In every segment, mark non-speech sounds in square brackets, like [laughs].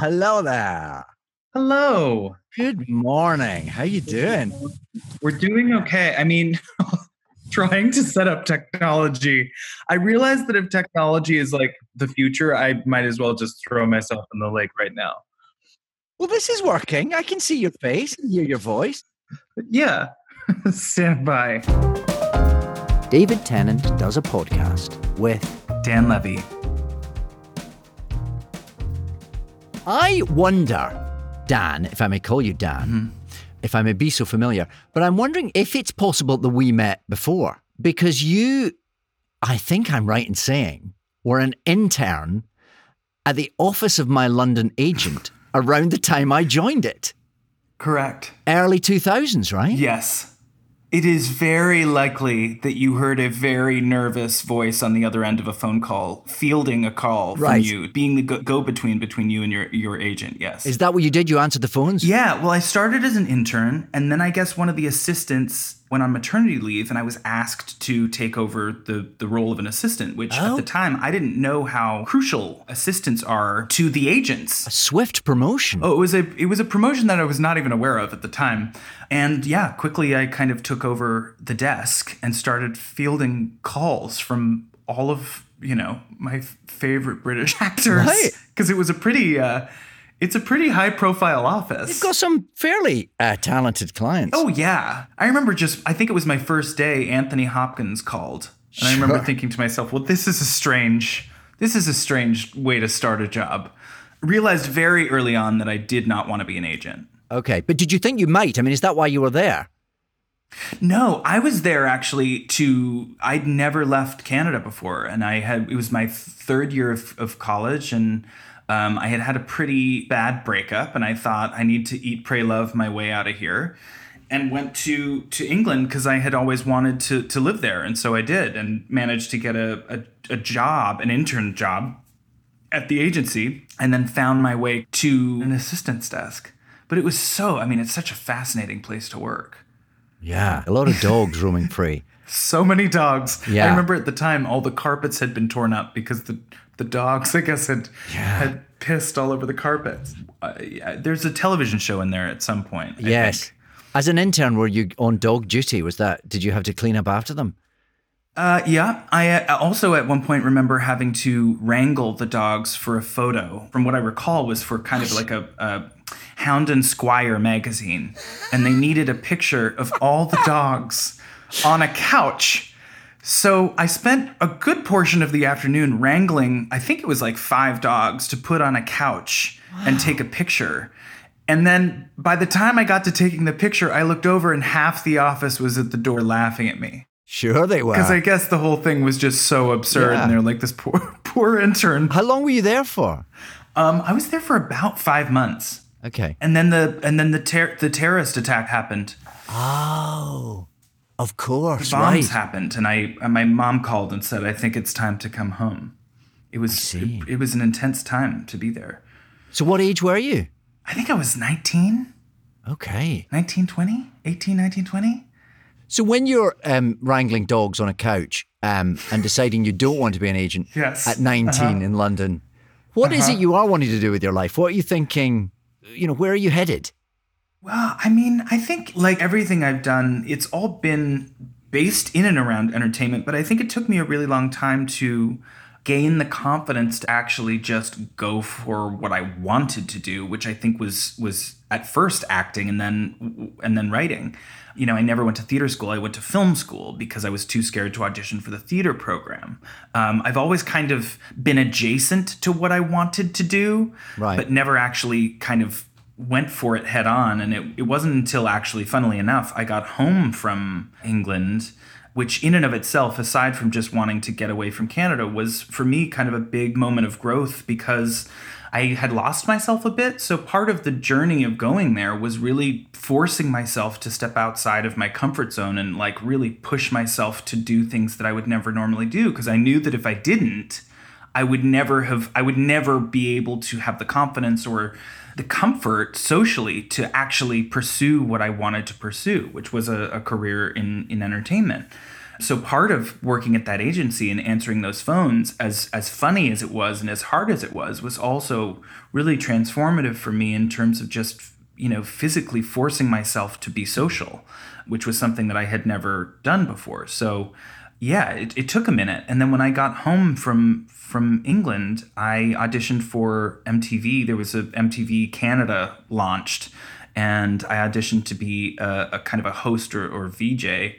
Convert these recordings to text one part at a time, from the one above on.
Hello there. Hello. Good morning. How you doing? We're doing okay. I mean, [laughs] trying to set up technology. I realize that if technology is like the future, I might as well just throw myself in the lake right now. Well, this is working. I can see your face and hear your voice. But yeah, [laughs] stand by. David Tennant does a podcast with Dan Levy. I wonder, Dan, if I may call you Dan, mm-hmm. if I may be so familiar, but I'm wondering if it's possible that we met before because you, I think I'm right in saying, were an intern at the office of my London agent [laughs] around the time I joined it. Correct. Early 2000s, right? Yes. It is very likely that you heard a very nervous voice on the other end of a phone call, fielding a call from you, being the go between between you and your, your agent. Yes. Is that what you did? You answered the phones? Yeah, well, I started as an intern, and then I guess one of the assistants went on maternity leave, and I was asked to take over the, the role of an assistant, which Oh. at the time I didn't know how crucial assistants are to the agents. A swift promotion. Oh, it was a it was a promotion that I was not even aware of at the time. And yeah, quickly I kind of took over the desk and started fielding calls from all of, you know, my favorite British [laughs] actors Right. because it was a pretty uh it's a pretty high profile office. You've got some fairly uh, talented clients. Oh yeah. I remember just I think it was my first day Anthony Hopkins called. And I remember thinking to myself, well this is a strange this is a strange way to start a job. Realized very early on that I did not want to be an agent. Okay, but did you think you might? I mean, is that why you were there? No, I was there actually to I'd never left Canada before and I had it was my third year of, of college and um, I had had a pretty bad breakup and I thought I need to eat pray love my way out of here and went to to England because I had always wanted to to live there and so I did and managed to get a, a, a job an intern job at the agency and then found my way to an assistant's desk but it was so I mean it's such a fascinating place to work Yeah, a lot of dogs roaming free. So many dogs. Yeah. I remember at the time all the carpets had been torn up because the the dogs, [laughs] I guess, had had pissed all over the carpets. Uh, yeah, there's a television show in there at some point. I yes. think. As an intern, were you on dog duty? Was that? Did you have to clean up after them? Uh, yeah. I uh, also at one point remember having to wrangle the dogs for a photo. From what I recall, was for kind of like a. a Hound and Squire magazine, and they needed a picture of all the dogs on a couch. So I spent a good portion of the afternoon wrangling, I think it was like five dogs to put on a couch and take a picture. And then by the time I got to taking the picture, I looked over and half the office was at the door laughing at me. Sure, they were. Because I guess the whole thing was just so absurd. Yeah. And they're like, this poor, [laughs] poor intern. How long were you there for? Um, I was there for about five months. Okay. And then the and then the ter- the terrorist attack happened. Oh, of course, bombs right. happened and I and my mom called and said I think it's time to come home. It was it, it was an intense time to be there. So, what age were you? I think I was 19, Okay. 19, 20, 18, 19, 20. So, when you're um, wrangling dogs on a couch um, and deciding you don't want to be an agent [laughs] Yes. at 19 Uh-huh. in London, what is it you are wanting to do with your life? What are you thinking? You know, where are you headed? Well, I mean, I think like everything I've done, it's all been based in and around entertainment, but I think it took me a really long time to gain the confidence to actually just go for what I wanted to do, which I think was was at first acting and then and then writing. You know, I never went to theater school. I went to film school because I was too scared to audition for the theater program. Um, I've always kind of been adjacent to what I wanted to do, Right. but never actually kind of went for it head on. And it, it wasn't until actually, funnily enough, I got home from England which in and of itself, aside from just wanting to get away from Canada, was for me kind of a big moment of growth because I had lost myself a bit. So part of the journey of going there was really forcing myself to step outside of my comfort zone and like really push myself to do things that I would never normally do because I knew that if I didn't, I would never have I would never be able to have the confidence or the comfort socially to actually pursue what I wanted to pursue, which was a, a career in in entertainment. So part of working at that agency and answering those phones, as as funny as it was and as hard as it was, was also really transformative for me in terms of just you know physically forcing myself to be social, which was something that I had never done before. So yeah, it, it took a minute, and then when I got home from from England, I auditioned for MTV. There was a MTV Canada launched, and I auditioned to be a, a kind of a host or, or VJ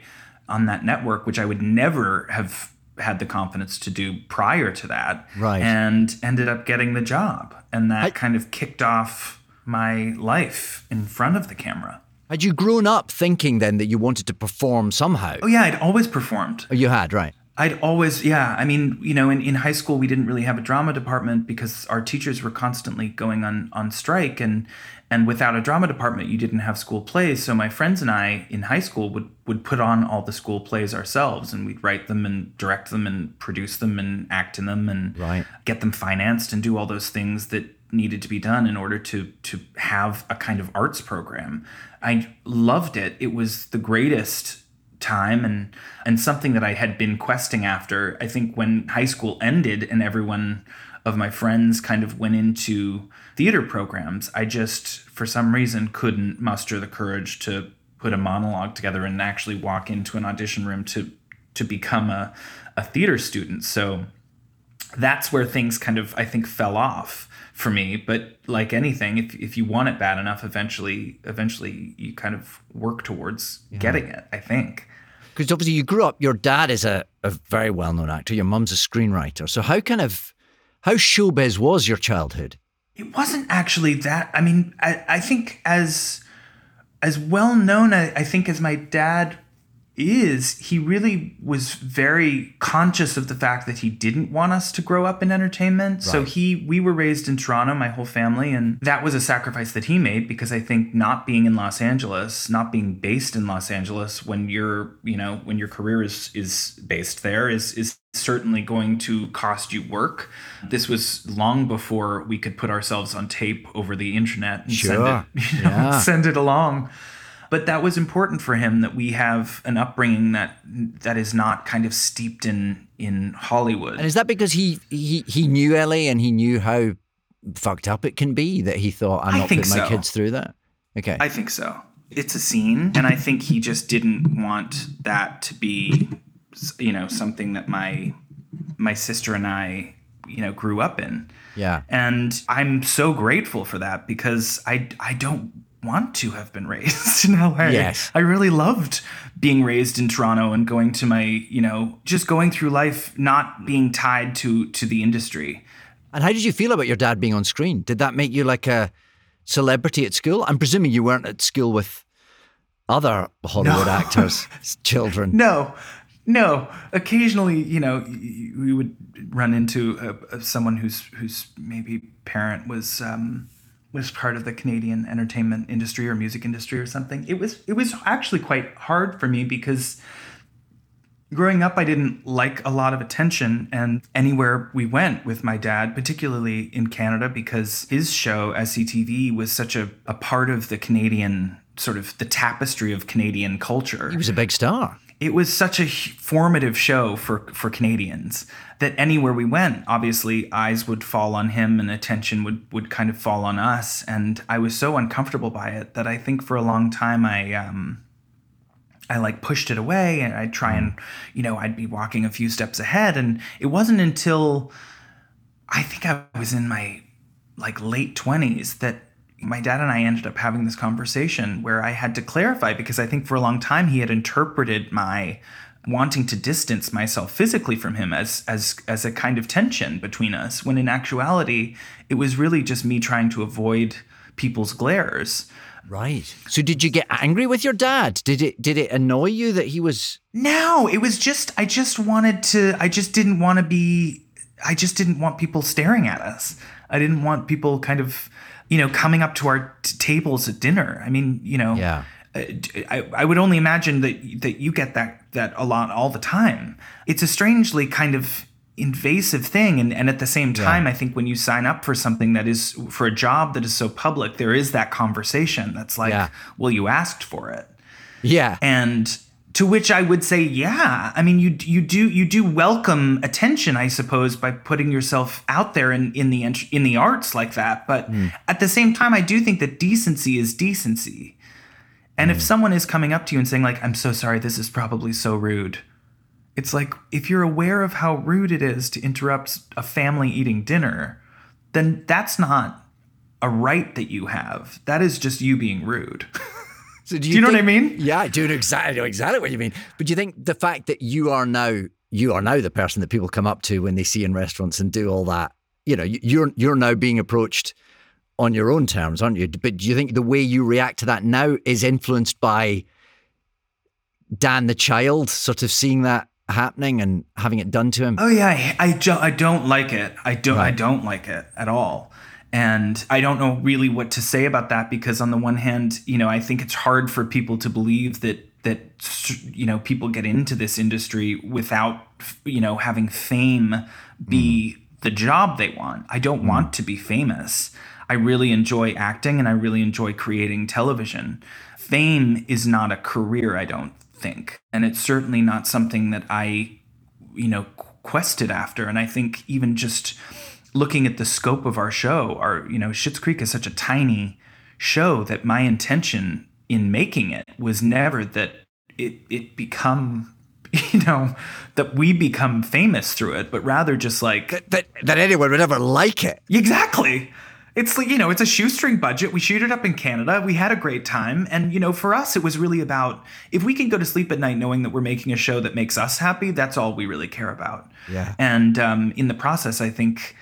on that network, which I would never have had the confidence to do prior to that. Right. And ended up getting the job. And that I- kind of kicked off my life in front of the camera. Had you grown up thinking then that you wanted to perform somehow? Oh, yeah, I'd always performed. Oh, you had, right. I'd always, yeah. I mean, you know, in, in high school, we didn't really have a drama department because our teachers were constantly going on, on strike. And, and without a drama department, you didn't have school plays. So my friends and I in high school would, would put on all the school plays ourselves and we'd write them and direct them and produce them and act in them and Right. get them financed and do all those things that needed to be done in order to to have a kind of arts program. I loved it. It was the greatest time and and something that I had been questing after. I think when high school ended and everyone of my friends kind of went into theater programs, I just for some reason couldn't muster the courage to put a monologue together and actually walk into an audition room to to become a, a theater student. So that's where things kind of I think fell off for me. But like anything, if if you want it bad enough, eventually eventually you kind of work towards getting it. I think. Because obviously you grew up, your dad is a, a very well known actor, your mum's a screenwriter. So how kind of, how showbiz was your childhood? It wasn't actually that. I mean, I, I think as as well known, I, I think as my dad is, he really was very conscious of the fact that he didn't want us to grow up in entertainment. So he, we were raised in Toronto, my whole family, and that was a sacrifice that he made because I think not being in Los Angeles, not being based in Los Angeles when your, you know, when your career is is based there is is certainly going to cost you work. This was long before we could put ourselves on tape over the internet and Sure. send it, [laughs] you know, Yeah. send it along. But that was important for him that we have an upbringing that that is not kind of steeped in in Hollywood. And is that because he he, he knew LA and he knew how fucked up it can be that he thought, I'm I not putting my kids through that? Okay. I think so. It's a scene, and I think he just didn't want that to be, you know, something that my my sister and I, you know, grew up in. yeah. And I'm so grateful for that because I I don't want to have been raised [laughs] in LA. Yes. I really loved being raised in Toronto and going to my, you know, just going through life not being tied to to the industry. And how did you feel about your dad being on screen? Did that make you like a celebrity at school? I'm presuming you weren't at school with other Hollywood No. actors' [laughs] children. No, no. Occasionally, you know, we would run into a, a, someone whose whose maybe parent was um, was part of the Canadian entertainment industry or music industry or something. It was it was actually quite hard for me because growing up, I didn't like a lot of attention, and anywhere we went with my dad, particularly in Canada, because his show SCTV was such a, a part of the Canadian sort of the tapestry of Canadian culture He was a big star. It was such a formative show for for Canadians that anywhere we went, obviously eyes would fall on him and attention would would kind of fall on us, and I was so uncomfortable by it that I think for a long time I um I like pushed it away and I'd try and you know I'd be walking a few steps ahead, and it wasn't until I think I was in my like late 20s that my dad and I ended up having this conversation where I had to clarify because I think for a long time he had interpreted my wanting to distance myself physically from him as as as a kind of tension between us when in actuality it was really just me trying to avoid people's glares Right. So did you get angry with your dad? Did it did it annoy you that he was No, it was just I just wanted to I just didn't want to be I just didn't want people staring at us. I didn't want people kind of, you know, coming up to our t- tables at dinner. I mean, you know, Yeah. uh, I, I would only imagine that that you get that that a lot all the time. It's a strangely kind of invasive thing and, and at the same time i think when you sign up for something that is for a job that is so public there is that conversation that's like Yeah. well you asked for it Yeah. and to which I would say, yeah. I mean, you you do you do welcome attention, I suppose, by putting yourself out there in in the in the arts like that. But hmm. at the same time, I do think that decency is decency. And if hmm. someone is coming up to you and saying like, "I'm so sorry, this is probably so rude," it's like if you're aware of how rude it is to interrupt a family eating dinner, then that's not a right that you have. That is just you being rude. [laughs] So do you know what I mean? Yeah, I do know exactly, know exactly what you mean. But do you think the fact that you are now you are now the person that people come up to when they see in restaurants and do all that, you know, you- you're you're now being approached on your own terms, aren't you? But do you think the way you react to that now is influenced by Dan the child sort of seeing that happening and having it done to him? Oh yeah, I, I don't I don't like it. I don't I don't like it at all. And I don't know really what to say about that because on the one hand, you know, I think it's hard for people to believe that that you know people get into this industry without you know having fame be hmm. the job they want. I don't hmm. want to be famous. I really enjoy acting and I really enjoy creating television. Fame is not a career, I don't think. And it's certainly not something that I you know quested after and i think even just looking at the scope of our show our you know Schitt's creek is such a tiny show that my intention in making it was never that it it become [laughs] you know that we become famous through it but rather just like that that anyone would ever like it. Exactly. It's like, you know, it's a shoestring budget. We shoot it up in Canada. We had a great time. And, you know, for us, it was really about if we can go to sleep at night knowing that we're making a show that makes us happy, that's all we really care about. Yeah. And um, in the process, I think,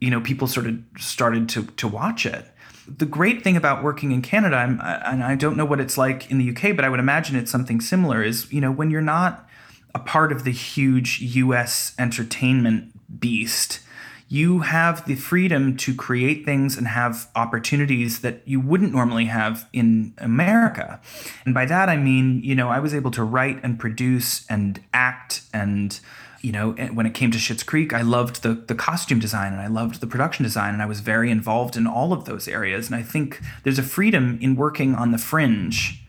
you know, people sort of started to, to watch it. The great thing about working in Canada, I'm, and I don't know what it's like in the UK, but I would imagine it's something similar, is, you know, when you're not a part of the huge US entertainment beast, you have the freedom to create things and have opportunities that you wouldn't normally have in America. And by that, I mean, you know, I was able to write and produce and act and you know, when it came to Schitt's Creek, I loved the the costume design and I loved the production design and I was very involved in all of those areas. And I think there's a freedom in working on the fringe.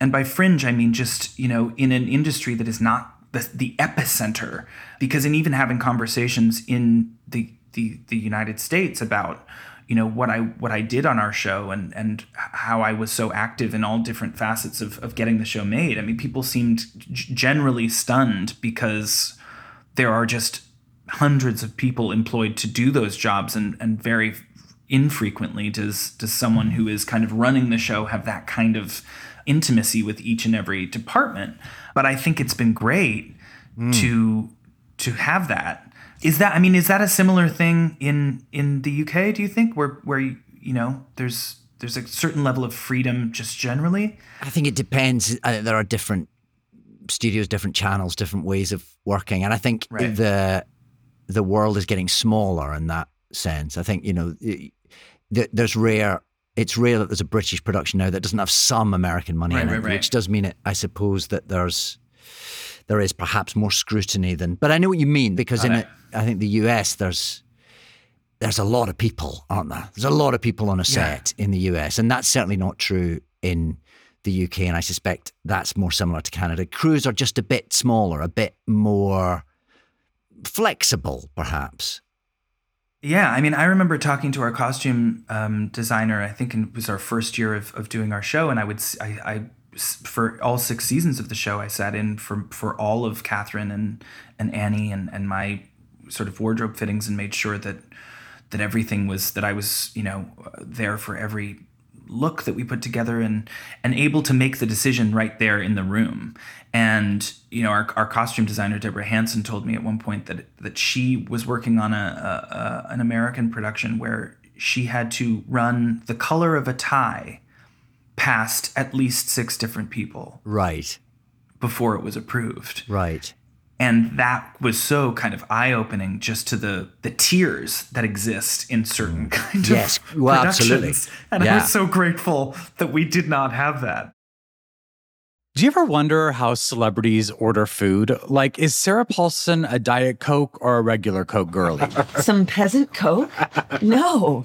And by fringe, I mean just, you know, in an industry that is not the, the epicenter. Because in even having conversations in the, the, the United States about, you know, what I what I did on our show and and how I was so active in all different facets of, of getting the show made. I mean, people seemed g- generally stunned because there are just hundreds of people employed to do those jobs and, and very infrequently does does someone who is kind of running the show have that kind of intimacy with each and every department. But i think it's been great hmm. to to have that. Is that i mean is that a similar thing in in the uk do you think? Where where you know there's there's a certain level of freedom just generally? I think it depends. I think there are different studios, different channels, different ways of working, and I think Right. the the world is getting smaller in that sense. I think you know th- th- there's rare. It's rare that there's a British production now that doesn't have some American money Right, in it, right, which does mean it. I suppose that there's there is perhaps more scrutiny than. But I know what you mean because in it, I think the US there's there's a lot of people, aren't there? There's a lot of people on a set in the US, and that's certainly not true in the UK. And I suspect that's more similar to Canada. Crews are just a bit smaller, a bit more flexible, perhaps. Yeah, I mean, I remember talking to our costume um, designer. I think it was our first year of, of doing our show, and I would I, I for all six seasons of the show, I sat in for for all of Catherine and and Annie and and my sort of wardrobe fittings and made sure that that everything was that I was you know there for every look that we put together and and able to make the decision right there in the room. And you know, our, our costume designer Debra Hanson told me at one point that that she was working on a, a, a an American production where she had to run the color of a tie past at least six different people Right. before it was approved. Right. And that was so kind of eye-opening just to the the tiers that exist in certain kind Mm. Yes, of well, productions. absolutely. And I Yeah. was so grateful that we did not have that. Do you ever wonder how celebrities order food? Like, is Sarah Paulson a Diet Coke or a regular Coke girlie? [laughs] Some peasant coke? No.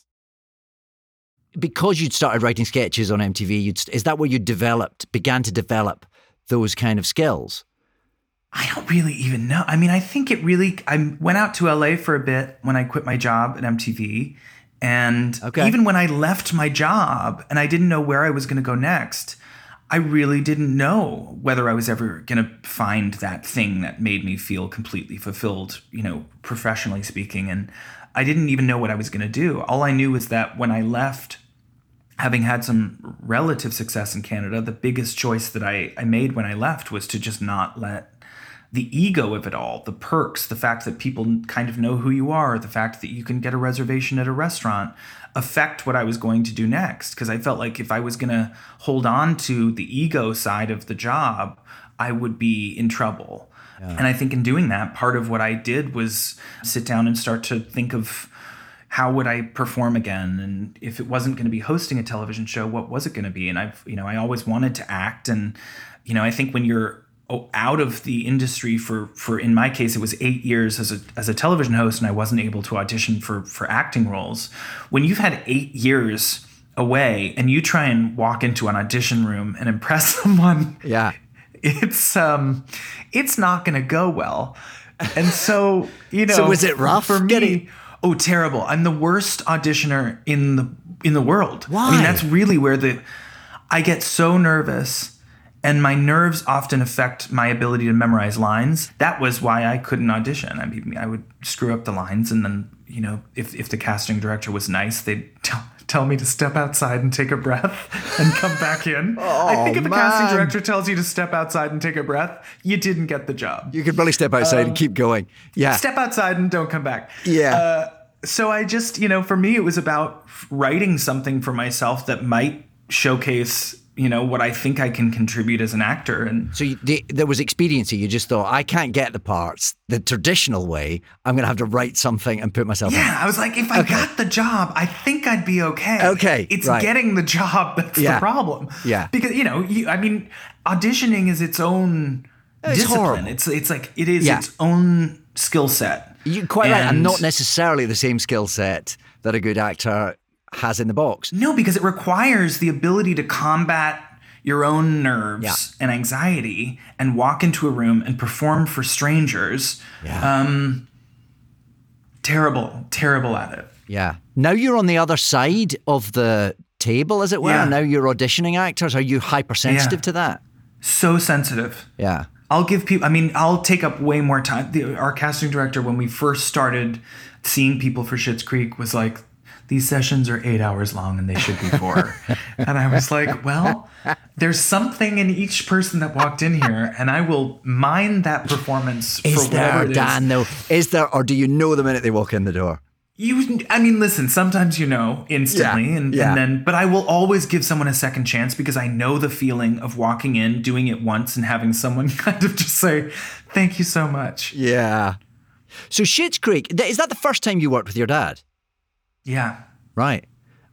Because you'd started writing sketches on MTV, you'd, is that where you developed, began to develop those kind of skills? I don't really even know. I mean, I think it really. I went out to LA for a bit when I quit my job at MTV, and Okay. even when I left my job and I didn't know where I was going to go next, I really didn't know whether I was ever going to find that thing that made me feel completely fulfilled, you know, professionally speaking. And I didn't even know what I was going to do. All I knew was that when I left, having had some relative success in Canada, the biggest choice that I, I made when I left was to just not let the ego of it all, the perks, the fact that people kind of know who you are, the fact that you can get a reservation at a restaurant affect what I was going to do next. Because I felt like if I was going to hold on to the ego side of the job, I would be in trouble. And I think in doing that, part of what I did was sit down and start to think of how would I perform again? And if it wasn't going to be hosting a television show, what was it going to be? And I've, you know, I always wanted to act. And, you know, I think when you're out of the industry for, for in my case, it was eight years as a, as a television host and I wasn't able to audition for, for acting roles. When you've had eight years away and you try and walk into an audition room and impress [laughs] someone, Yeah. it's, um, it's not going to go well. And so, you know, So was it rough for me? getting- Oh, terrible! I'm the worst auditioner in the in the world. Why? I mean, that's really where the I get so nervous, and my nerves often affect my ability to memorize lines. That was why I couldn't audition. I mean, I would screw up the lines, and then you know, if if the casting director was nice, they'd [laughs] tell tell me to step outside and take a breath and come back in. [laughs] I think if a man. casting director tells you to step outside and take a breath, you didn't get the job You could probably step outside and keep going. Yeah. step outside and don't come back. Yeah. Uh, so I just, you know, for me, it was about writing something for myself that might showcase, you know, what I think I can contribute as an actor. And So you, the, there was expediency. You just thought, I can't get the parts the traditional way. I'm going to have to write something and put myself in. yeah, I was like, if I got the job, I think I'd be okay. Okay, It's right. getting the job [laughs] that's Yeah. the problem. Yeah. Because, you know, you, I mean, auditioning is its own It's discipline. horrible. It's, it's like, it is Yeah. its own skill set. You're quite right. And And- not necessarily the same skill set that a good actor has in the box. No, because it requires the ability to combat your own nerves Yeah. and anxiety and walk into a room and perform for strangers. Um, terrible, terrible at it. Yeah. Now you're on the other side of the table, as it were. Yeah. Now you're auditioning actors. Are you hypersensitive Yeah. to that? So sensitive. Yeah. I'll give people, I mean, I'll take up way more time. The, our casting director, when we first started seeing people for Schitt's Creek, was like, these sessions are eight hours long and they should be four. [laughs] and I was like, well, there's something in each person that walked in here, and I will mine that performance Is there, it is. Dan, though? Is there, or do you know the minute they walk in the door? You, I mean, listen. Sometimes you know instantly, Yeah, and, yeah. and then, but I will always give someone a second chance because I know the feeling of walking in, doing it once, and having someone [laughs] kind of just say, "Thank you so much." Yeah. So Schitt's Creek, is that the first time you worked with your dad? Yeah, Right.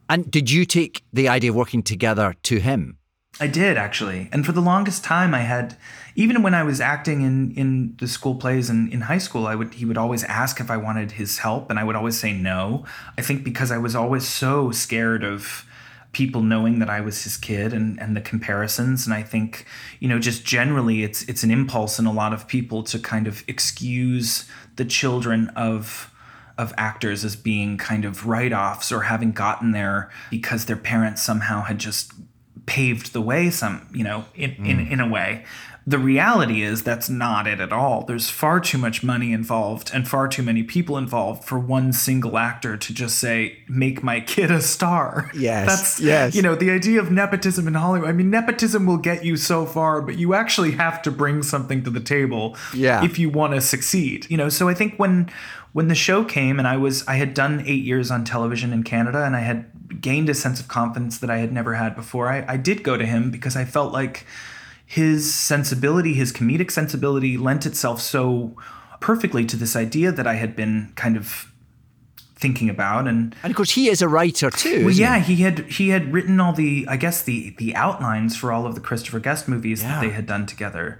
And did you take the idea of working together to him? I did actually, and for the longest time, I had, even when I was acting in in the school plays and in high school, I would he would always ask if I wanted his help, and I would always say no. I think because I was always so scared of people knowing that I was his kid and and the comparisons, and I think you know just generally it's it's an impulse in a lot of people to kind of excuse the children of of actors as being kind of write-offs or having gotten there because their parents somehow had just paved the way some, you know, in, in, hmm. in a way. The reality is that's not it at all. There's far too much money involved and far too many people involved for one single actor to just say, make my kid a star. Yes, That's, yes. you know, the idea of nepotism in Hollywood. I mean, nepotism will get you so far, but you actually have to bring something to the table Yeah. if you want to succeed. You know, so I think when when the show came and I was I had done eight years on television in Canada and I had gained a sense of confidence that I had never had before, I, I did go to him because I felt like his sensibility, his comedic sensibility lent itself so perfectly to this idea that I had been kind of thinking about and And of course, he is a writer too. well, yeah, he? he had he had written all the I guess the the outlines for all of the Christopher Guest movies that they had done together,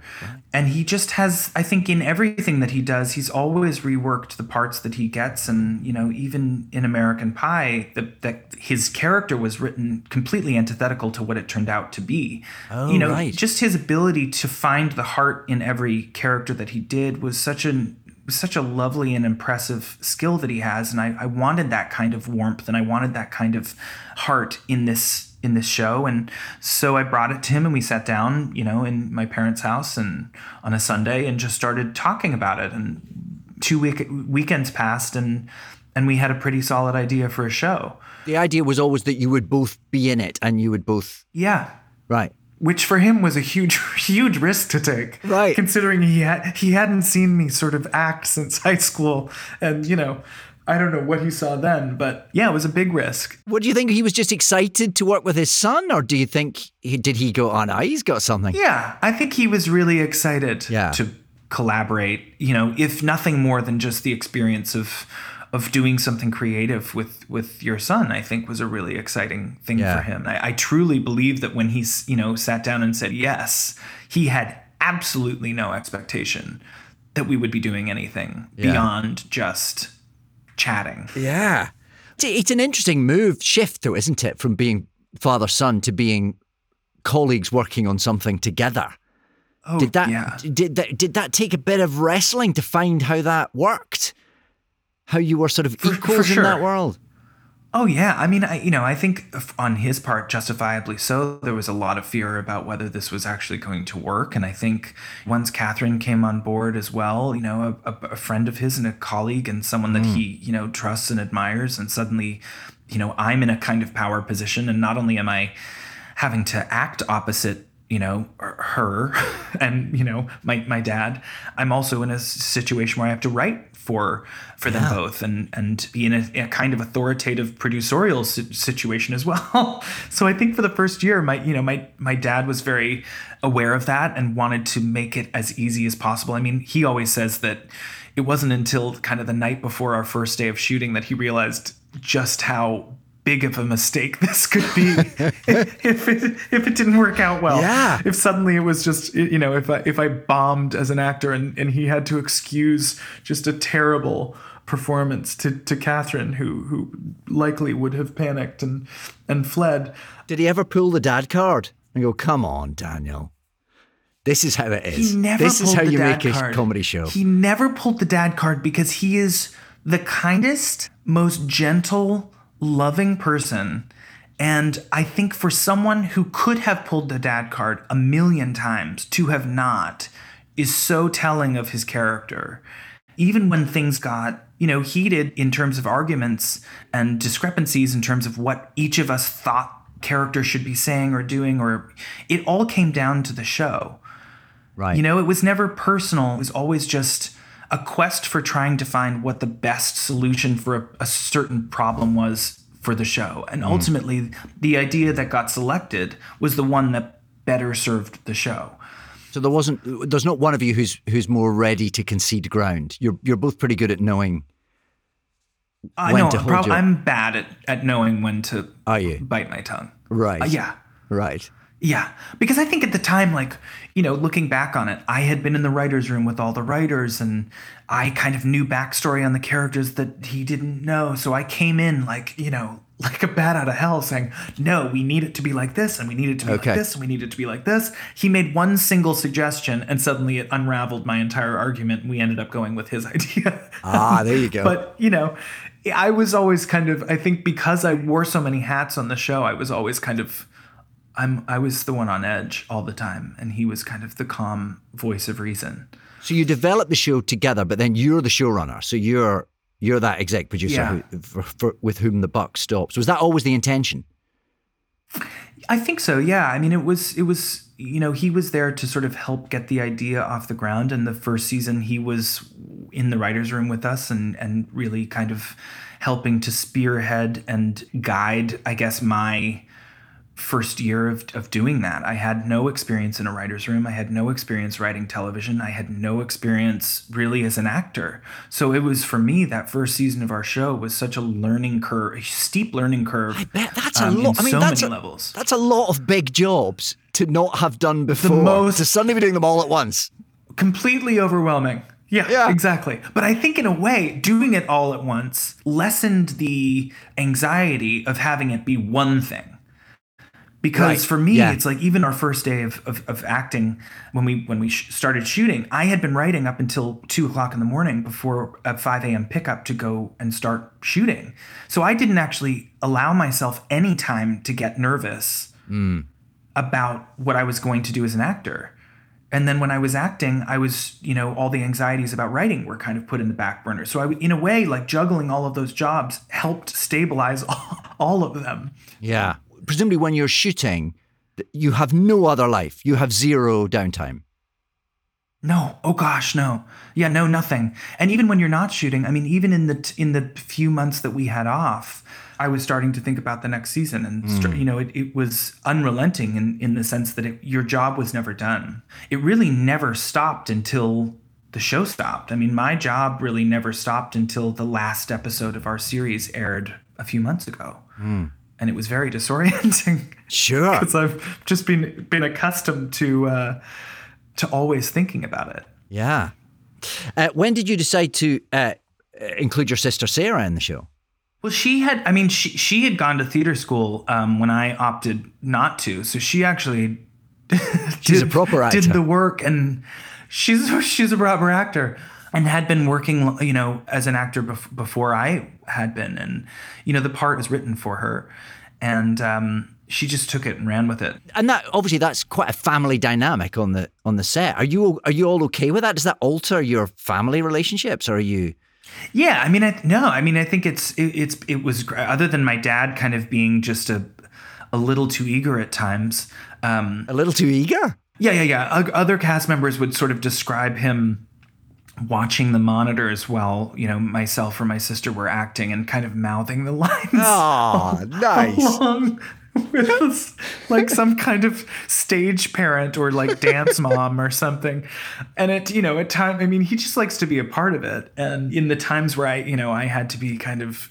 and he just has I think in everything that he does, he's always reworked the parts that he gets, and you know even in American Pie, that that his character was written completely antithetical to what it turned out to be. Oh, you know, right. just his ability to find the heart in every character that he did was such an was such a lovely and impressive skill that he has and I, I wanted that kind of warmth and I wanted that kind of heart in this in this show and so I brought it to him and we sat down you know in my parents house and on a Sunday and just started talking about it and two week, weekends passed and and we had a pretty solid idea for a show The idea was always that you would both be in it and you would both. yeah Right. Which for him was a huge [laughs] huge risk to take Right. considering he had he hadn't seen me sort of act since [laughs] high school and you know i don't know what he saw then but yeah it was a big risk What do you think? He was just excited to work with his son, or do you think he did he go, "Oh he's got something"? yeah i think he was really excited Yeah. to collaborate you know if nothing more than just the experience of of doing something creative with with your son i think was a really exciting thing Yeah. for him I, I truly believe that when he's you know sat down and said yes he had absolutely no expectation that we would be doing anything Yeah. beyond just chatting Yeah. It's- It's an interesting move, shift though, isn't it? From being father son to being colleagues working on something together. oh Did that yeah did that did that take a bit of wrestling to find how that worked? How you were sort of for equals in that world? Oh yeah, I mean, I, you know, I think on his part, justifiably so, there was a lot of fear about whether this was actually going to work. And I think once Catherine came on board as well, you know, a, a, a friend of his and a colleague and someone that hmm. he, you know, trusts and admires, and suddenly, you know, I'm in a kind of power position, and not only am I having to act opposite you know er, her [laughs] and you know my my dad. I'm also in a situation where i have to write for for them both and and be in a, a kind of authoritative producerial si- situation as [laughs] well. So i think for the first year my you know my my dad was very aware of that and wanted to make it as easy as possible. I mean he always says that it wasn't until kind of the night before our first day of shooting that he realized just how big of a mistake [laughs] this could be [laughs] if it if it didn't work out well. Yeah. If suddenly it was just you know if I if I bombed as an actor and and he had to excuse just a terrible performance to to Catherine who who likely would have panicked and and fled. Did he ever pull the dad card and go, "Come on, Daniel, this is how it is. He never this is how you make a card. comedy show." He never pulled the dad card because he is the kindest, most gentle, loving person. And I think for someone who could have pulled the dad card a million times to have not is so telling of his character. Even when things got, you know, heated in terms of arguments and discrepancies in terms of what each of us thought character should be saying or doing or it all came down to the show. right. You know, it was never personal. It was always just a quest for trying to find what the best solution for a, a certain problem was for the show. And ultimately, the idea that got selected was the one that better served the show. so there wasn't. There's not one of you who's who's more ready to concede ground. You're you're both pretty good at knowing. I When know to hold prob- your- I'm bad at, at knowing when to Are you? bite my tongue. Right. Uh, yeah. Right. Yeah, because I think at the time, like, you know, looking back on it, I had been in the writer's room with all the writers and I kind of knew backstory on the characters that he didn't know. So I came in like, you know, [laughs] like a bat out of hell saying, no, we need it to be like this and we need it to be Okay. like this and we need it to be like this. He made one single suggestion and suddenly it unraveled my entire argument and we ended up going with his [laughs] idea. Ah, there you go. But, you know, I was always kind of, I think because I wore so many hats on the show, I was always kind of I'm I was the one on edge all the time, and he was kind of the calm voice of reason. So you develop the show together, but then you're the showrunner. So you're you're that exec producer Yeah. who, for, for, with whom the buck stops. Was that always the intention? I think so. Yeah. I mean, it was it was you know he was there to sort of help get the idea off the ground. And the first season, he was in the writers' room with us and and really kind of helping to spearhead and guide, I guess, my first year of, of doing that. I had no experience in a writer's room. I had no experience writing television. I had no experience really as an actor. So it was for me that first season of our show was such a learning curve, a steep learning curve. I bet that's um, a lot. I mean, so that's many a, levels. That's a lot of big jobs to not have done before. The most- to suddenly be doing them all at once. completely overwhelming. Yeah, Yeah. exactly. But I think in a way, doing it all at once lessened the anxiety of having it be one thing. Because Right. for me, Yeah. it's like even our first day of, of, of acting when we when we sh- started shooting, I had been writing up until two o'clock in the morning before a five a.m. pickup to go and start shooting. So I didn't actually allow myself any time to get nervous hmm. about what I was going to do as an actor. And then when I was acting, I was, you know, all the anxieties about writing were kind of put in the back burner. So i in a way, like juggling all of those jobs helped stabilize all, [laughs] all of them. Yeah. Presumably, when you're shooting, you have no other life. You have zero downtime. No, oh gosh, no, yeah, no, nothing. And even when you're not shooting, I mean, even in the t- in the few months that we had off, I was starting to think about the next season, and str- mm. you know, it, it was unrelenting in in the sense that it, your job was never done. It really never stopped until the show stopped. I mean, my job really never stopped until the last episode of our series aired a few months ago, mm. And it was very disorienting Sure. because I've just been been accustomed to uh, to always thinking about it. Yeah. Uh, when did you decide to uh, include your sister Sarah in the show? Well, she had. I mean, she she had gone to theater school um, when I opted not to. So she actually [laughs] She's a did- proper actor. Did the work, and she's she's a proper actor, and had been working, you know, as an actor bef- before I had been, and you know, the part was written for her, and um, she just took it and ran with it. And that obviously that's quite a family dynamic on the on the set. Are you are you all okay with that? Does that alter your family relationships, or are you? Yeah, I mean, I, no, I mean, I think it's it, it's it was other than my dad kind of being just a a little too eager at times. Um, A little too eager? Yeah, yeah, yeah. Other cast members would sort of describe him watching the monitors while, you know, myself or my sister were acting and kind of mouthing the [laughs] lines Oh, nice. along with us, like some kind of stage parent or like dance [laughs] mom or something. And it, you know, at time, I mean, he just likes to be a part of it. And in the times where I, you know, I had to be kind of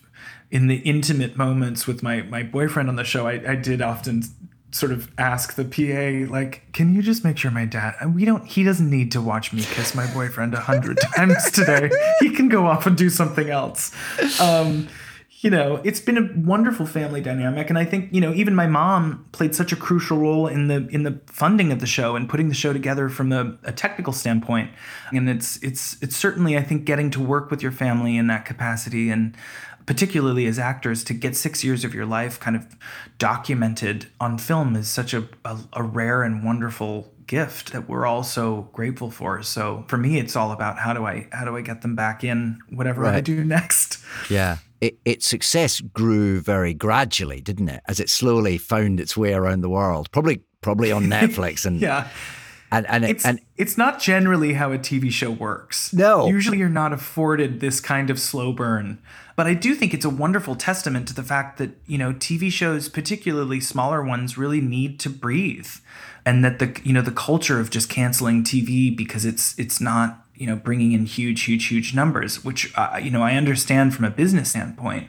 in the intimate moments with my my boyfriend on the show, I, I did often sort of ask the PA, like, can you just make sure my dad, and we don't, he doesn't need to watch me kiss my boyfriend a hundred [laughs] times today. He can go off and do something else. Um, you know, it's been a wonderful family dynamic, and I think you know even my mom played such a crucial role in the in the funding of the show and putting the show together from a, a technical standpoint. And it's it's it's certainly I think getting to work with your family in that capacity, and particularly as actors, to get six years of your life kind of documented on film is such a a, a rare and wonderful gift that we're all so grateful for. So for me, it's all about how do I how do I get them back in whatever I do next. Yeah. It, its success grew very gradually, didn't it? As it slowly found its way around the world, probably probably on [laughs] Netflix and Yeah. And and, It's and it's not generally how a TV show works. No. Usually you're not afforded this kind of slow burn. But I do think it's a wonderful testament to the fact that, you know, TV shows, particularly smaller ones, really need to breathe. And that the you know, the culture of just canceling TV because it's it's not, you know, bringing in huge huge huge numbers, which uh, you know, I understand from a business standpoint.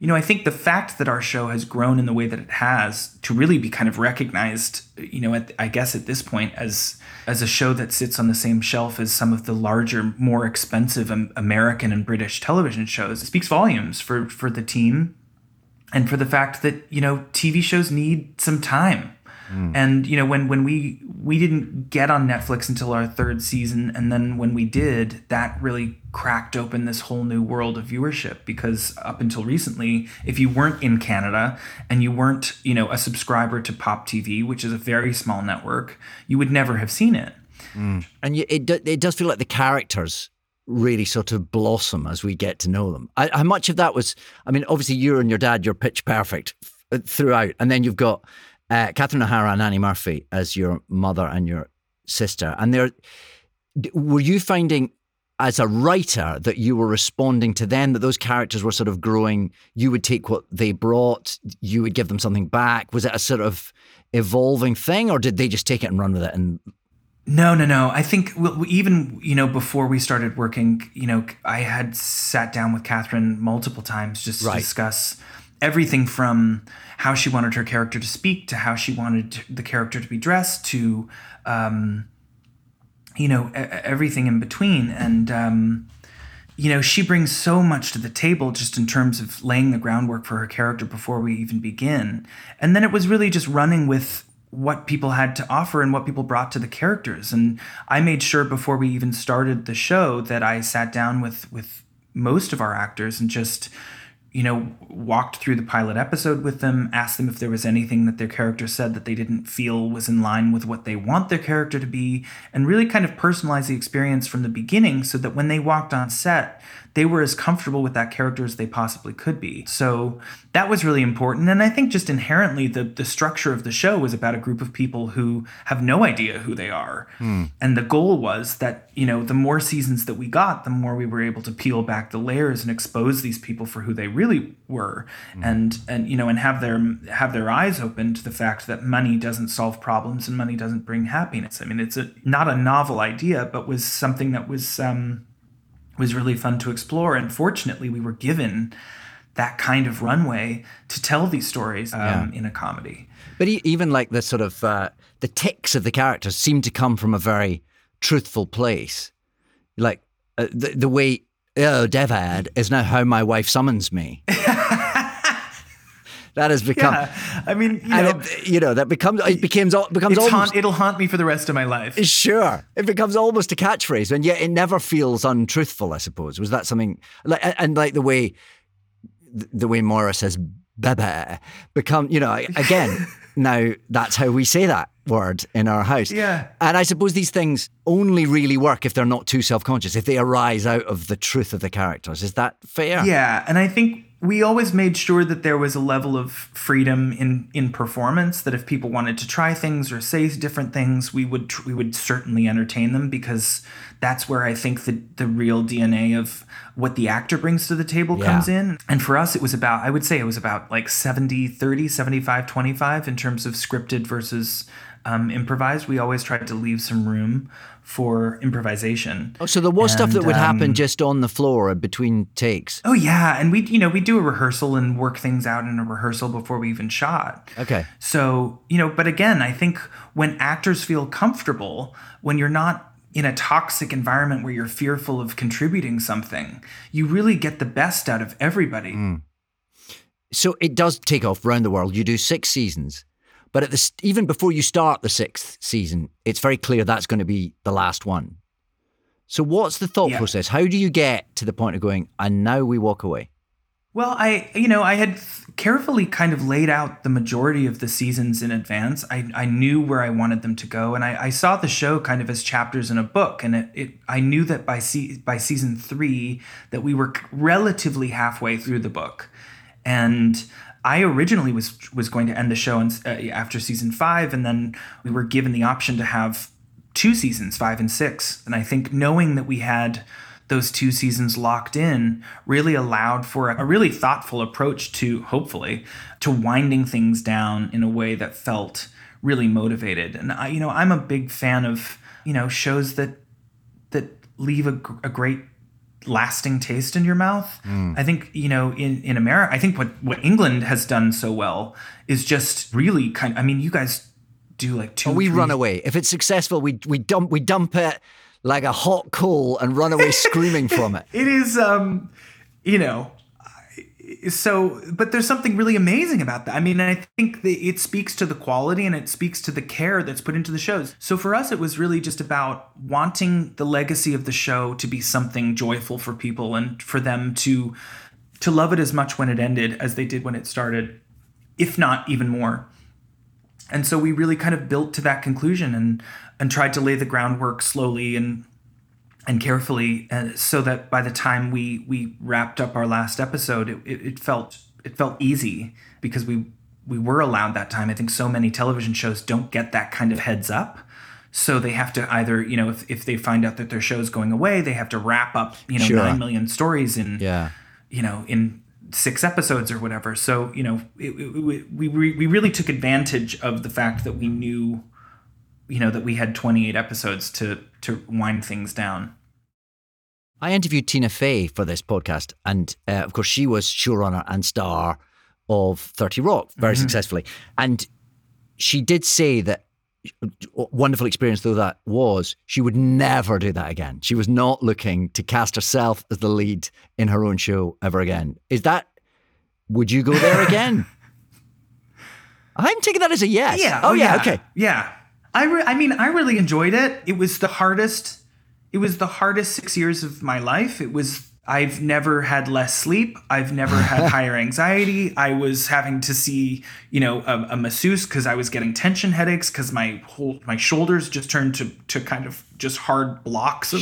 You know, I think the fact that our show has grown in the way that it has to really be kind of recognized, you know, at, I guess at this point as as a show that sits on the same shelf as some of the larger, more expensive American and British television shows, it speaks volumes for for the team and for the fact that, you know, TV shows need some time. Mm. And you know, when when we we didn't get on Netflix until our third season, and then when we did, that really cracked open this whole new world of viewership. Because up until recently, if you weren't in Canada and you weren't, you know, a subscriber to Pop TV, which is a very small network, you would never have seen it. Mm. And it it does feel like the characters really sort of blossom as we get to know them. I, how much of that was? I mean, obviously you and your dad, you're pitch perfect uh, throughout, and then you've got uh, Catherine O'Hara and Annie Murphy as your mother and your sister, and they're. Were you finding? As a writer, that you were responding to them, that those characters were sort of growing. You would take what they brought, you would give them something back. Was it a sort of evolving thing, or did they just take it and run with it? And No, no, no. I think well, even you know before we started working, you know, I had sat down with Catherine multiple times just to discuss everything from how she wanted her character to speak to how she wanted the character to be dressed to, um, you know, everything in between. And um, you know, she brings so much to the table just in terms of laying the groundwork for her character before we even begin. And then it was really just running with what people had to offer and what people brought to the characters. And I made sure before we even started the show that I sat down with with most of our actors and just you know, walked through the pilot episode with them, asked them if there was anything that their character said that they didn't feel was in line with what they want their character to be, and really kind of personalize the experience from the beginning so that when they walked on set, they were as comfortable with that character as they possibly could be. So that was really important. And I think just inherently the the structure of the show was about a group of people who have no idea who they are. And the goal was that, you know, the more seasons that we got, the more we were able to peel back the layers and expose these people for who they really were. And and you know, and have their have their eyes open to the fact that money doesn't solve problems and money doesn't bring happiness. I mean, it's a not a novel idea, but was something that was um was really fun to explore. And fortunately, we were given that kind of runway to tell these stories um, in a comedy. But even like the sort of uh, the tics of the characters seem to come from a very truthful place. Like uh, the the way oh David is now how my wife summons me. [laughs] that has become, Yeah, I mean, you know, it, you know that becomes it becomes becomes almost haunt, it'll haunt me for the rest of my life. Sure, it becomes almost a catchphrase, and yet it never feels untruthful. I suppose was that something like and- like the way the way Moira says "bebe" become you know again [laughs] now that's how we say that word in our house. Yeah. and I suppose these things only really work if they're not too self conscious, if they arise out of the truth of the characters. Is that fair? Yeah, and I think we always made sure that there was a level of freedom in in performance. That if people wanted to try things or say different things, we would tr- we would certainly entertain them because that's where I think the the real DNA of what the actor brings to the table Yeah. comes in. And for us, it was about I would say it was about like 70 30, 75 25 in terms of scripted versus um, improvised. We always tried to leave some room for improvisation. Oh, so there was stuff that And, would happen um, just on the floor between takes. Oh yeah, and we you know we do a rehearsal and work things out in a rehearsal before we even shot. Okay. So you know, but again, I think when actors feel comfortable, when you're not in a toxic environment where you're fearful of contributing something, you really get the best out of everybody. So it does take off around the world. You do six seasons, but at the even before you start the sixth season, it's very clear that's going to be the last one. So what's the thought Yeah. process? How do you get to the point of going, and now we walk away? Well, I you know I had carefully kind of laid out the majority of the seasons in advance. I, I knew where I wanted them to go, and I, I saw the show kind of as chapters in a book. And it, it I knew that by se- by season three that we were relatively halfway through the book, and I originally was was going to end the show in, uh, after season five, and then we were given the option to have two seasons, five and six. And I think knowing that we had those two seasons locked in really allowed for a, really thoughtful approach to hopefully to winding things down in a way that felt really motivated. And I, you know, I'm a big fan of you know shows that that leave a, a great lasting taste in your mouth. I think you know in in America, I think what what England has done so well is just really kind. I mean, you guys do like two. we three- run away. If it's successful, we we dump we dump it like a hot coal and run away [laughs] screaming from it. It is, um, you know, so but there's something really amazing about that. I mean i think that it speaks to the quality and it speaks to the care that's put into the shows. So for us it was really just about wanting the legacy of the show to be something joyful for people and for them to to love it as much when it ended as they did when it started if not even more. And so we really kind of built to that conclusion and and tried to lay the groundwork slowly and and carefully uh, so that by the time we we wrapped up our last episode it, it, it felt it felt easy because we we were allowed that time i think so many television shows don't get that kind of heads up so they have to either you know if, if they find out that their show's going away they have to wrap up you know Sure. 9 million stories in Yeah. you know in six episodes or whatever so you know it, it, it- we, we we really took advantage of the fact that we knew you know that we had 28 episodes to to wind things down I interviewed Tina Fey for this podcast, and uh, of course, she was showrunner and star of 30 Rock very successfully. And she did say that, wonderful experience though that was, she would never do that again. She was not looking to cast herself as the lead in her own show ever again. Is that, would you go there again? [laughs] I'm taking that as a yes. Yeah. Oh, yeah. Okay. Yeah. I, re- I mean, I really enjoyed it. It was the hardest. It was the hardest six years of my life. It was. I've never had less sleep. I've never had [laughs] higher anxiety. I was having to see, you know, a, a masseuse because I was getting tension headaches because my whole my shoulders just turned to to kind of just hard blocks of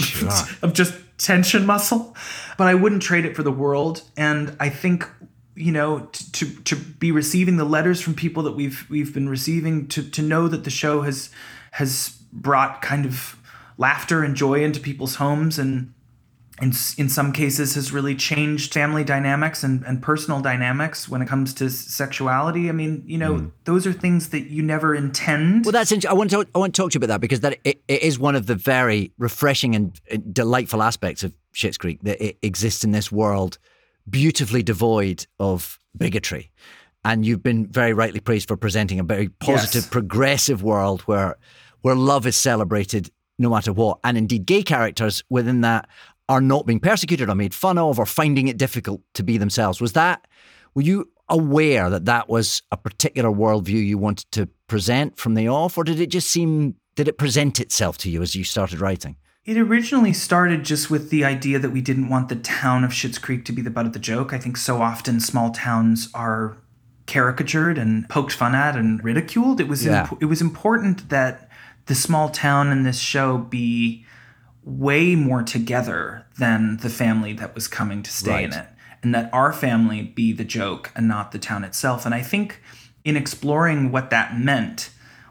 [laughs] of just tension muscle. But I wouldn't trade it for the world. And I think you know t- to to be receiving the letters from people that we've we've been receiving to to know that the show has has brought kind of laughter and joy into people's homes and in, in some cases has really changed family dynamics and, and personal dynamics when it comes to sexuality. I mean, you know, mm. those are things that you never intend. Well, that's interesting. I want to I want to talk to you about that because that it, it is one of the very refreshing and delightful aspects of Schitt's Creek that it exists in this world, beautifully devoid of bigotry. And you've been very rightly praised for presenting a very positive, Yes. progressive world where where love is celebrated no matter what, and indeed gay characters within that are not being persecuted or made fun of or finding it difficult to be themselves. Was that were you aware that that was a particular worldview you wanted to present from the off, or did it just seem did it present itself to you as you started writing? It originally started just with the idea that we didn't want the town of Schitt's Creek to be the butt of the joke. I think so often small towns are caricatured and poked fun at and ridiculed. It was Yeah. imp- it was important that the small town in this show be way more together than the family that was coming to stay in it, and that our family be the joke and not the town itself. And I think in exploring what that meant,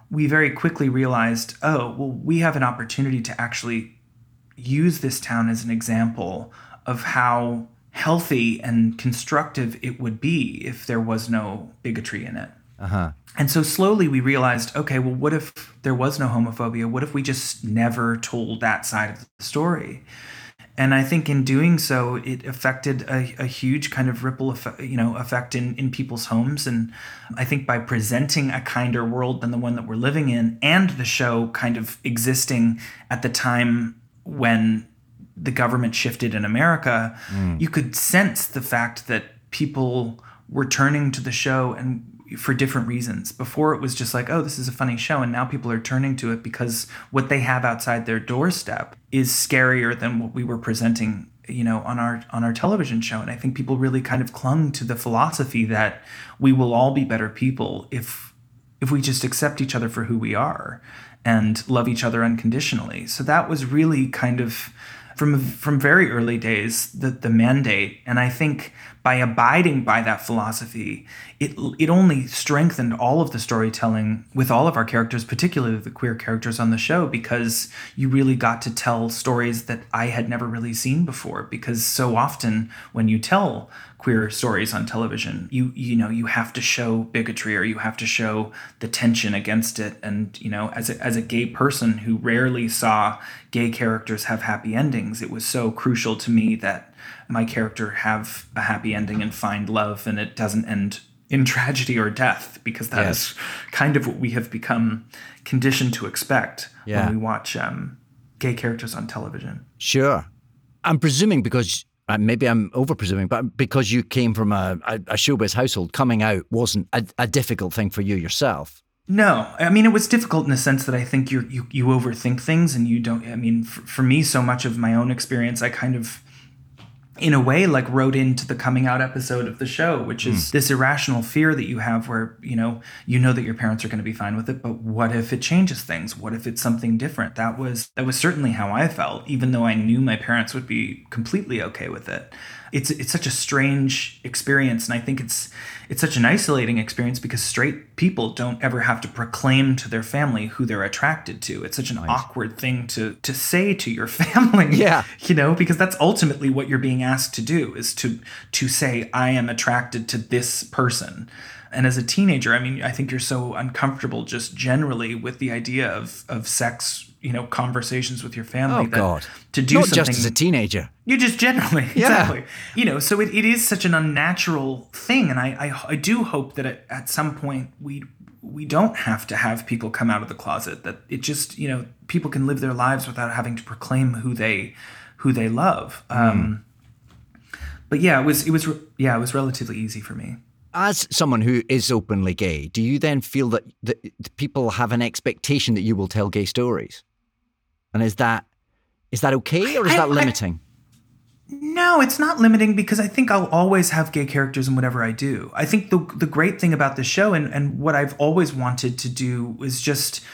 we very quickly realized, oh, well, we have an opportunity to actually use this town as an example of how healthy and constructive it would be if there was no bigotry in it. Uh-huh. And so slowly we realized, okay, well, what if there was no homophobia? What if we just never told that side of the story? And I think in doing so, it affected a, a huge kind of ripple effect, you know, effect in, in people's homes. And I think by presenting a kinder world than the one that we're living in, and the show kind of existing at the time when the government shifted in America, mm. you could sense the fact that people were turning to the show and for different reasons. Before it was just like, oh, this is a funny show, and now people are turning to it because what they have outside their doorstep is scarier than what we were presenting, you know, on our on our television show. And I think people really kind of clung to the philosophy that we will all be better people if if we just accept each other for who we are and love each other unconditionally. So that was really kind of from from very early days the the mandate. And I think by abiding by that philosophy it it only strengthened all of the storytelling with all of our characters particularly the queer characters on the show because you really got to tell stories that I had never really seen before. Because so often when you tell queer stories on television you you know you have to show bigotry or you have to show the tension against it and you know as a, as a gay person who rarely saw gay characters have happy endings it was so crucial to me that my character have a happy ending and find love and it doesn't end in [laughs] tragedy or death because that is Yes. kind of what we have become conditioned to expect Yeah. when we watch um, gay characters on television Sure. I'm presuming because uh, maybe I'm over presuming, but because you came from a, a, showbiz household, coming out wasn't a, a difficult thing for you yourself. No, I mean it was difficult in the sense that I think you you you overthink things and you don't. I mean, for, for me, so much of my own experience, I kind of in a way like wrote into the coming out episode of the show which is mm. this irrational fear that you have where you know you know that your parents are going to be fine with it but what if it changes things? What if it's something different? That was that was certainly how i felt even though i knew my parents would be completely okay with it. It's it's such a strange experience and i think it's it's such an isolating experience because straight people don't ever have to proclaim to their family who they're attracted to. It's such an awkward thing to to say to your [laughs] family. Yeah. You know, because that's ultimately what you're being asked to do is to to say I am attracted to this person. And as a teenager, I mean, I think you're so uncomfortable just generally with the idea of of sex you know conversations with your family. Oh God! To do not something, just as a teenager. You just generally, [laughs] yeah. exactly. You know, so it, it is such an unnatural thing, and I, I I do hope that at, at some point we we don't have to have people come out of the closet. That it just you know people can live their lives without having to proclaim who they who they love. Mm. Um, but yeah, it was it was yeah it was relatively easy for me as someone who is openly gay, do you then feel that, that people have an expectation that you will tell gay stories? And is that is that okay or is I, that limiting? I, no, it's not limiting because I think I'll always have gay characters in whatever I do. I think the the great thing about the show and, and what I've always wanted to do is just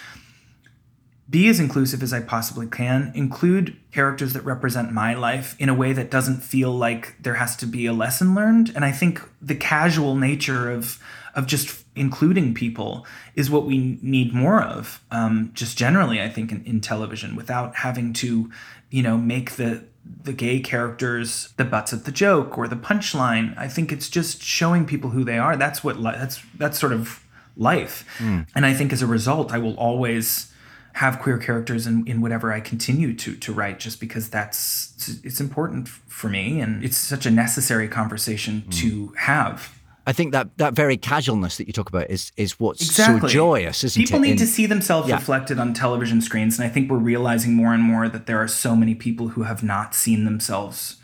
be as inclusive as I possibly can, include characters that represent my life in a way that doesn't feel like there has to be a lesson learned. And I think the casual nature of of just including people is what we need more of um, just generally i think in, in television without having to you know make the the gay characters the butts of the joke or the punchline. I think it's just showing people who they are. That's what li- that's that's sort of life. Mm. and i think as a result i will always have queer characters in, in whatever I continue to to write just because that's it's important for me. And it's such a necessary conversation mm. to have I think that that very casualness that you talk about is is what's exactly. so joyous, isn't people it? People need In, to see themselves yeah. reflected on television screens, and I think we're realizing more and more that there are so many people who have not seen themselves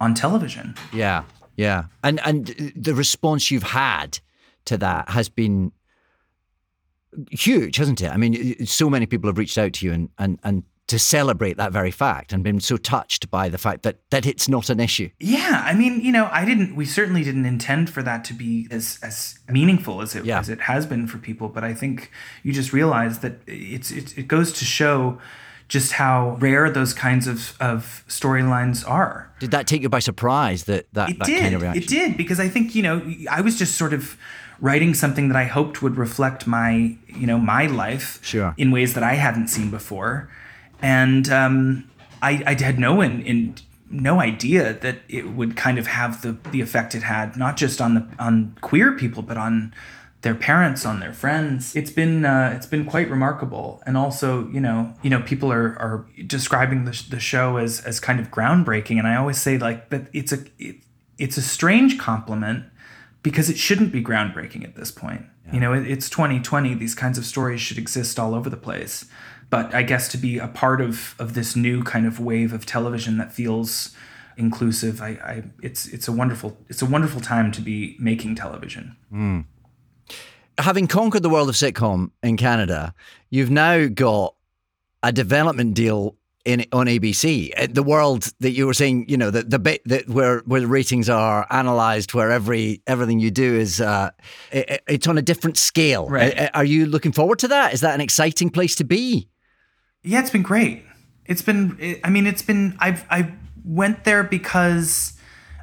on television. Yeah, yeah, and and the response you've had to that has been huge, hasn't it? I mean, so many people have reached out to you and and and to celebrate that very fact and been so touched by the fact that that it's not an issue. Yeah, I mean, you know, I didn't we certainly didn't intend for that to be as as meaningful as it yeah. as it has been for people, but I think you just realize that it's it, it goes to show just how rare those kinds of, of storylines are. Did that take you by surprise that that, it that did. kind of reaction? It did because I think, you know, I was just sort of writing something that I hoped would reflect my, you know, my life sure. in ways that I hadn't seen before and um, I, I had no in, in no idea that it would kind of have the the effect it had, not just on the on queer people, but on their parents, on their friends. It's been uh, it's been quite remarkable, and also you know you know people are are describing the, the show as as kind of groundbreaking, and I always say like that it's a it, it's a strange compliment because it shouldn't be groundbreaking at this point. Yeah. You know, it, it's 2020. These kinds of stories should exist all over the place but I guess to be a part of of this new kind of wave of television that feels inclusive, I, I it's it's a wonderful it's a wonderful time to be making television. Mm. Having conquered the world of sitcom in Canada, you've now got a development deal in on ABC. Uh, the world that you were saying, you know, the the bit that where where the ratings are analyzed, where every everything you do is uh, it, it's on a different scale. Right. Uh, are you looking forward to that? Is that an exciting place to be? Yeah, it's been great. It's been. I mean, it's been. I've I went there because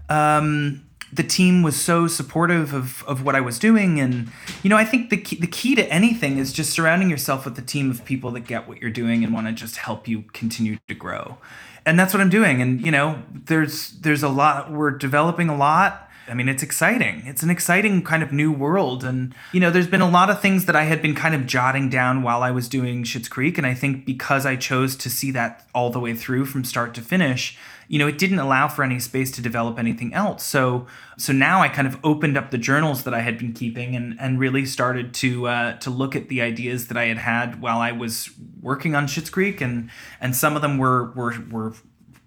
um, the team was so supportive of of what I was doing, and you know, I think the key, the key to anything is just surrounding yourself with a team of people that get what you're doing and want to just help you continue to grow. And that's what I'm doing. And you know, there's there's a lot. We're developing a lot I mean, it's exciting. It's an exciting kind of new world. And, you know, there's been a lot of things that I had been kind of jotting down while I was doing Schitt's Creek. And I think because I chose to see that all the way through from start to finish, you know, it didn't allow for any space to develop anything else. So, so now I kind of opened up the journals that I had been keeping and, and really started to, uh, to look at the ideas that I had had while I was working on Schitt's Creek. And, and some of them were, were, were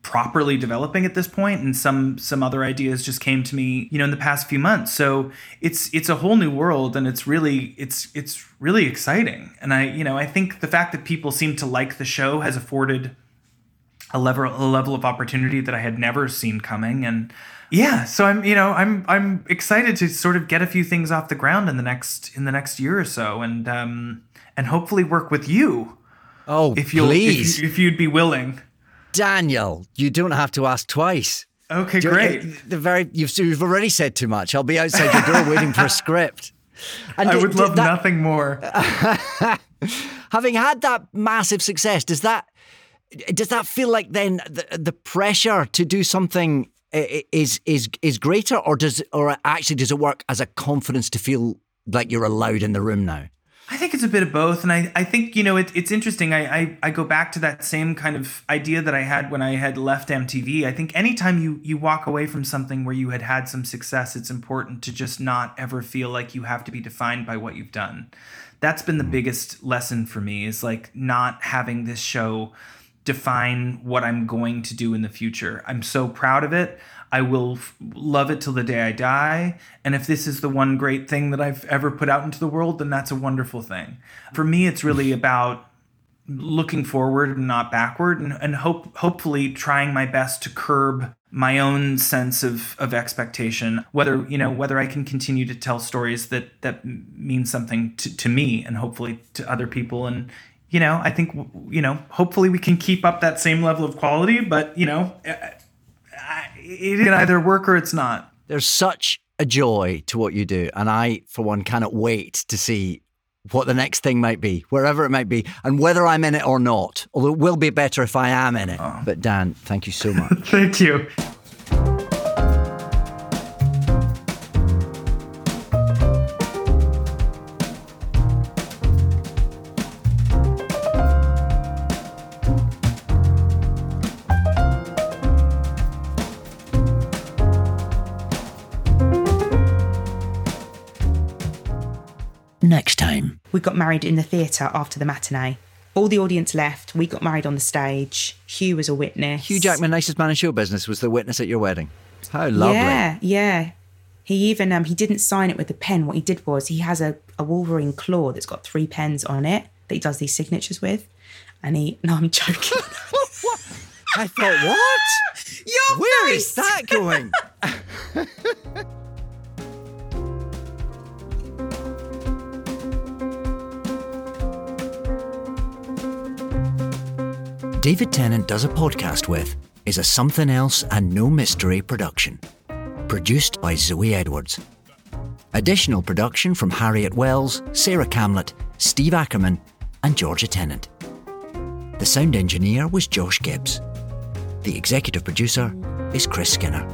properly developing at this point and some some other ideas just came to me you know in the past few months. So it's it's a whole new world and it's really it's it's really exciting. And i you know i think the fact that people seem to like the show has afforded a level a level of opportunity that i had never seen coming. And yeah so i'm you know i'm i'm excited to sort of get a few things off the ground in the next in the next year or so and um and hopefully work with you. Oh, if you'll please. if, if you'd be willing Daniel, you don't have to ask twice. okay Do- great The very you've, you've already said too much. I'll be outside your door waiting for a [laughs] script. And I did- would love that- nothing more. [laughs] Having had that massive success, does that does that feel like then the, the pressure to do something is is is greater, or does or actually does it work as a confidence to feel like you're allowed in the room now? I think it's a bit of both, and I, I think you know it, it's interesting. I, I I go back to that same kind of idea that I had when I had left MTV. I think anytime you you walk away from something where you had had some success, it's important to just not ever feel like you have to be defined by what you've done. That's been the mm-hmm. biggest lesson for me is like not having this show define what I'm going to do in the future. I'm so proud of it. I will f- love it till the day I die. And if this is the one great thing that I've ever put out into the world, then that's a wonderful thing. For me, it's really mm. about looking forward and not backward and, and hope hopefully trying my best to curb my own sense of, of expectation whether you know whether i can continue to tell stories that that mean something to, to me and hopefully to other people and you know i think you know hopefully we can keep up that same level of quality but you know it can either work or it's not There's such a joy to what you do, and I, for one, cannot wait to see what the next thing might be, wherever it might be, and whether I'm in it or not. Although it will be better if I am in it. Oh. But Dan, thank you so much. [laughs] thank you got married in the theatre after the matinee. All the audience left. We got married on the stage. Hugh was a witness. Hugh Jackman, nicest man in show business, was the witness at your wedding. How lovely. Yeah, yeah. He even um he didn't sign it with a pen. What he did was he has a, a Wolverine claw that's got three pens on it that he does these signatures with. And he no, I'm joking. [laughs] I thought, what? Your Where face! is that going? [laughs] David Tennant Does a Podcast With is a Something Else and No Mystery production. Produced by Zoe Edwards. Additional production from Harriet Wells, Sarah Camlett, Steve Ackerman, and Georgia Tennant. The sound engineer was Josh Gibbs. The executive producer is Chris Skinner.